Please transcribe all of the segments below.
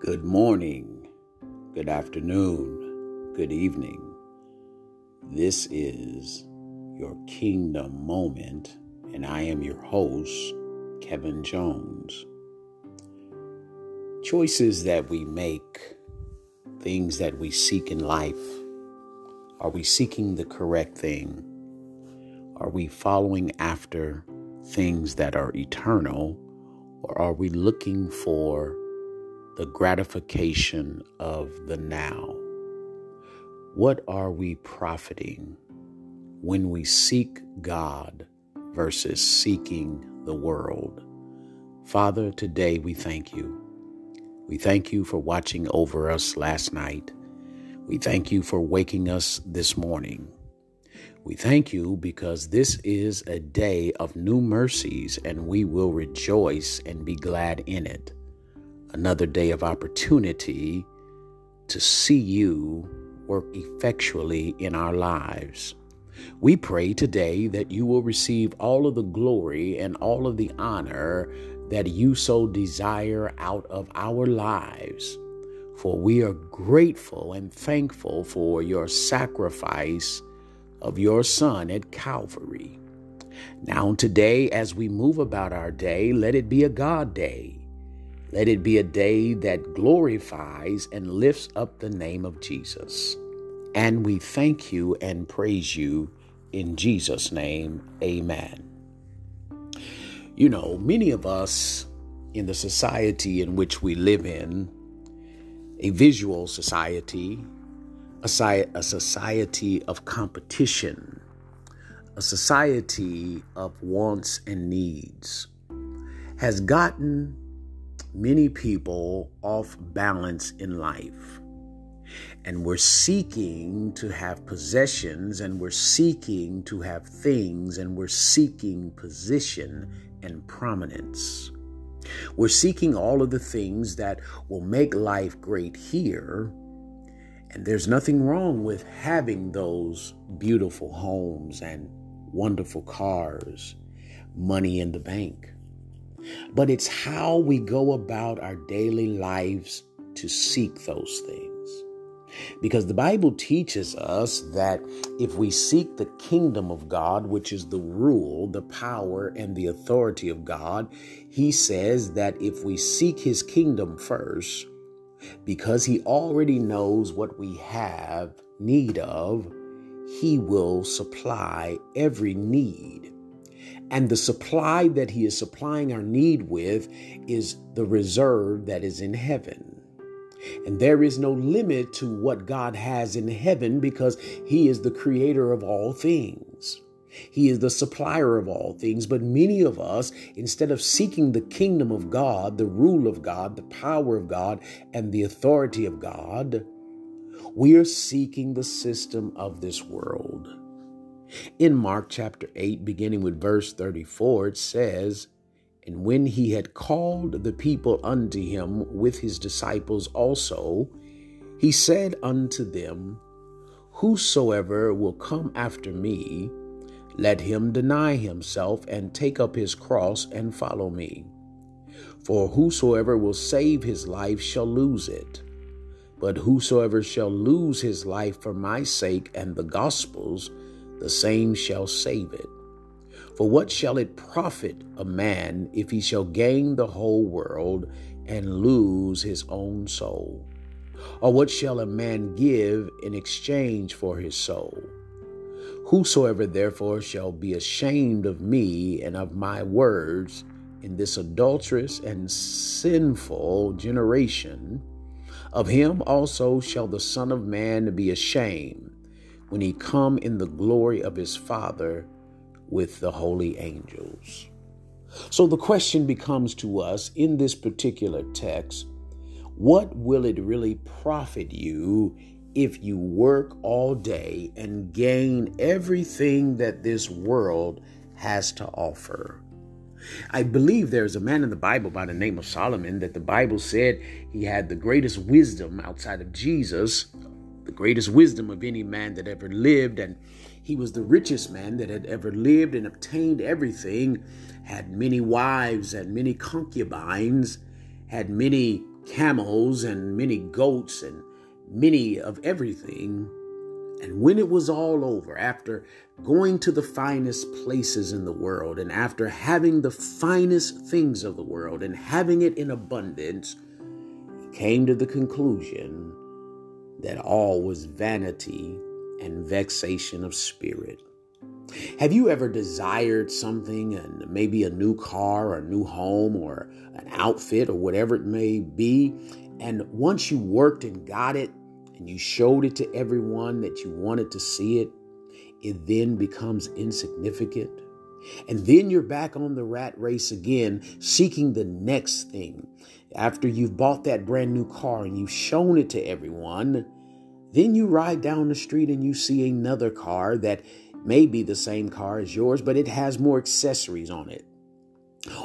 Good morning, good afternoon, good evening. This is your kingdom moment, and I am your host, Kevin Jones. Choices that we make, things that we seek in life. Are we seeking the correct thing? Are we following after things that are eternal, or are we looking for the gratification of the now? What are we profiting when we seek God versus seeking the world? Father, today we thank you. We thank you for watching over us last night. We thank you for waking us this morning. We thank you because this is a day of new mercies and we will rejoice and be glad in it. Another day of opportunity to see you work effectually in our lives. We pray today that you will receive all of the glory and all of the honor that you so desire out of our lives. For we are grateful and thankful for your sacrifice of your Son at Calvary. Now, today, as we move about our day, let it be a God day. Let it be a day that glorifies and lifts up the name of Jesus. And we thank you and praise you in Jesus' name. Amen. You know, many of us in the society in which we live in, a visual society, a, society of competition, a society of wants and needs, has gotten many people off balance in life. And we're seeking to have possessions, and we're seeking to have things, and we're seeking position and prominence. We're seeking all of the things that will make life great here and there's nothing wrong with having those beautiful homes and wonderful cars, money in the bank. But it's how we go about our daily lives to seek those things. Because the Bible teaches us that if we seek the kingdom of God, which is the rule, the power, and the authority of God, he says that if we seek his kingdom first, because he already knows what we have need of, he will supply every need. And the supply that he is supplying our need with is the reserve that is in heaven. And there is no limit to what God has in heaven because he is the creator of all things. He is the supplier of all things. But many of us, instead of seeking the kingdom of God, the rule of God, the power of God, and the authority of God, we are seeking the system of this world. In Mark chapter 8, beginning with verse 34, it says, And when he had called the people unto him with his disciples also, he said unto them, Whosoever will come after me, let him deny himself and take up his cross and follow me. For whosoever will save his life shall lose it. But whosoever shall lose his life for my sake and the gospel's, the same shall save it. For what shall it profit a man if he shall gain the whole world and lose his own soul? Or what shall a man give in exchange for his soul? Whosoever therefore shall be ashamed of me and of my words in this adulterous and sinful generation, of him also shall the Son of Man be ashamed when he come in the glory of his Father with the holy angels. So the question becomes to us in this particular text what will it really profit you if you work all day and gain everything that this world has to offer. I believe there's a man in the Bible by the name of Solomon that the Bible said he had the greatest wisdom outside of Jesus, the greatest wisdom of any man that ever lived, and he was the richest man that had ever lived and obtained everything, had many wives and many concubines, had many camels and many goats and many of everything. And when it was all over, after going to the finest places in the world and after having the finest things of the world and having it in abundance, he came to the conclusion that all was vanity and vexation of spirit. Have you ever desired something and maybe a new car or a new home or an outfit or whatever it may be? And once you worked and got it and you showed it to everyone that you wanted to see it, it then becomes insignificant. And then you're back on the rat race again, seeking the next thing. After you've bought that brand new car and you've shown it to everyone, then you ride down the street and you see another car that may be the same car as yours, but it has more accessories on it.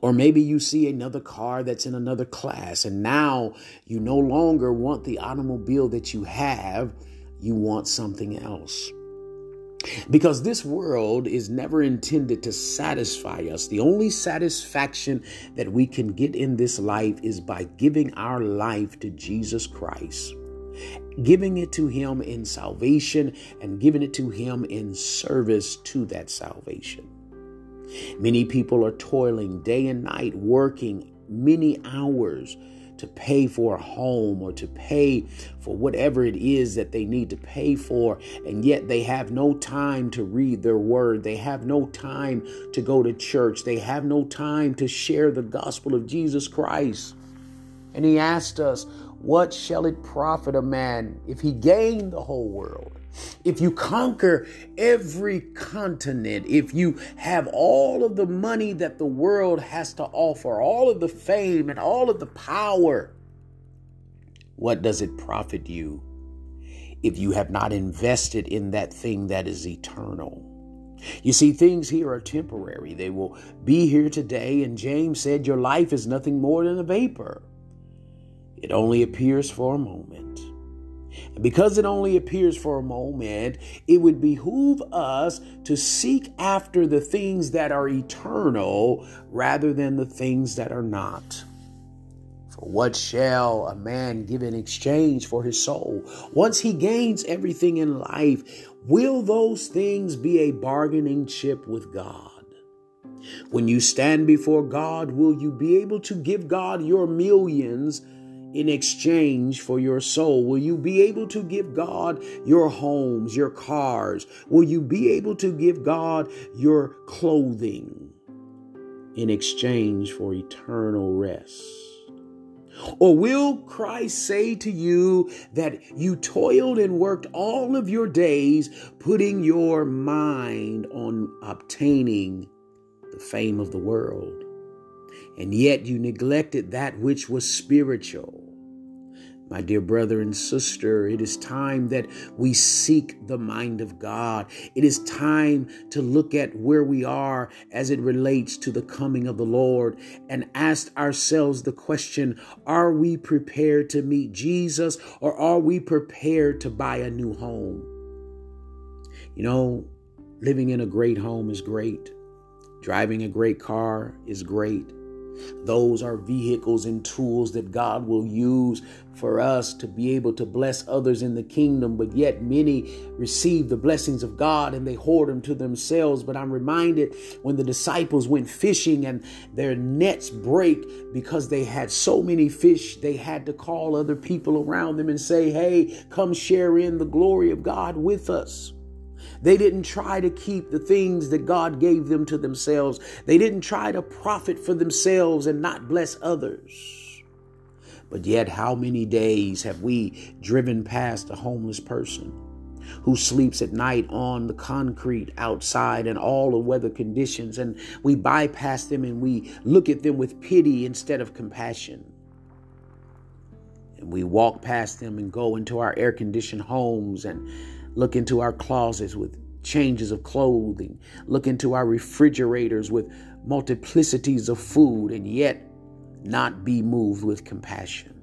Or maybe you see another car that's in another class, and now you no longer want the automobile that you have, you want something else. Because this world is never intended to satisfy us. The only satisfaction that we can get in this life is by giving our life to Jesus Christ giving it to Him in salvation and giving it to Him in service to that salvation. Many people are toiling day and night, working many hours to pay for a home or to pay for whatever it is that they need to pay for, and yet they have no time to read their word. They have no time to go to church. They have no time to share the gospel of Jesus Christ. And he asked us, what shall it profit a man if he gain the whole world? If you conquer every continent, if you have all of the money that the world has to offer, all of the fame and all of the power, what does it profit you if you have not invested in that thing that is eternal? You see, things here are temporary. They will be here today, and James said, Your life is nothing more than a vapor. It only appears for a moment. And because it only appears for a moment, it would behoove us to seek after the things that are eternal rather than the things that are not. For what shall a man give in exchange for his soul? Once he gains everything in life, will those things be a bargaining chip with God? When you stand before God, will you be able to give God your millions? In exchange for your soul? Will you be able to give God your homes, your cars? Will you be able to give God your clothing in exchange for eternal rest? Or will Christ say to you that you toiled and worked all of your days putting your mind on obtaining the fame of the world? And yet you neglected that which was spiritual. My dear brother and sister, it is time that we seek the mind of God. It is time to look at where we are as it relates to the coming of the Lord and ask ourselves the question Are we prepared to meet Jesus or are we prepared to buy a new home? You know, living in a great home is great, driving a great car is great. Those are vehicles and tools that God will use for us to be able to bless others in the kingdom. But yet, many receive the blessings of God and they hoard them to themselves. But I'm reminded when the disciples went fishing and their nets break because they had so many fish, they had to call other people around them and say, Hey, come share in the glory of God with us. They didn't try to keep the things that God gave them to themselves. They didn't try to profit for themselves and not bless others. But yet, how many days have we driven past a homeless person who sleeps at night on the concrete outside in all the weather conditions, and we bypass them and we look at them with pity instead of compassion? And we walk past them and go into our air conditioned homes and look into our closets with changes of clothing, look into our refrigerators with multiplicities of food, and yet not be moved with compassion.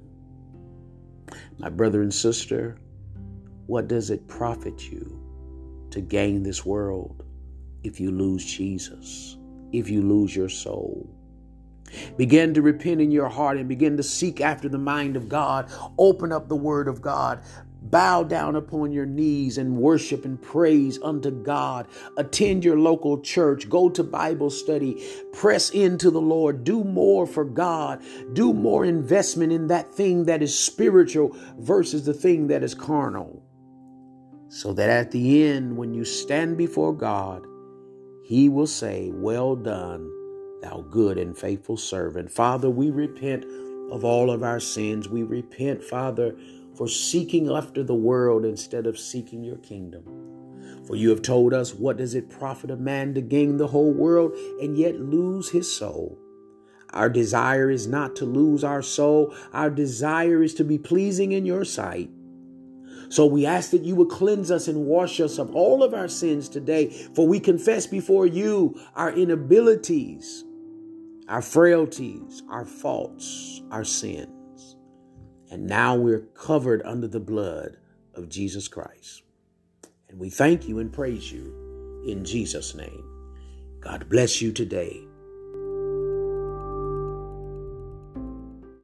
My brother and sister, what does it profit you to gain this world if you lose Jesus, if you lose your soul? Begin to repent in your heart and begin to seek after the mind of God. Open up the word of God. Bow down upon your knees and worship and praise unto God. Attend your local church. Go to Bible study. Press into the Lord. Do more for God. Do more investment in that thing that is spiritual versus the thing that is carnal. So that at the end, when you stand before God, He will say, Well done, thou good and faithful servant. Father, we repent of all of our sins. We repent, Father, for seeking after the world instead of seeking your kingdom. For you have told us, What does it profit a man to gain the whole world and yet lose his soul? Our desire is not to lose our soul, our desire is to be pleasing in your sight. So we ask that you would cleanse us and wash us of all of our sins today, for we confess before you our inabilities, our frailties, our faults, our sins. And now we're covered under the blood of Jesus Christ. And we thank you and praise you in Jesus' name. God bless you today.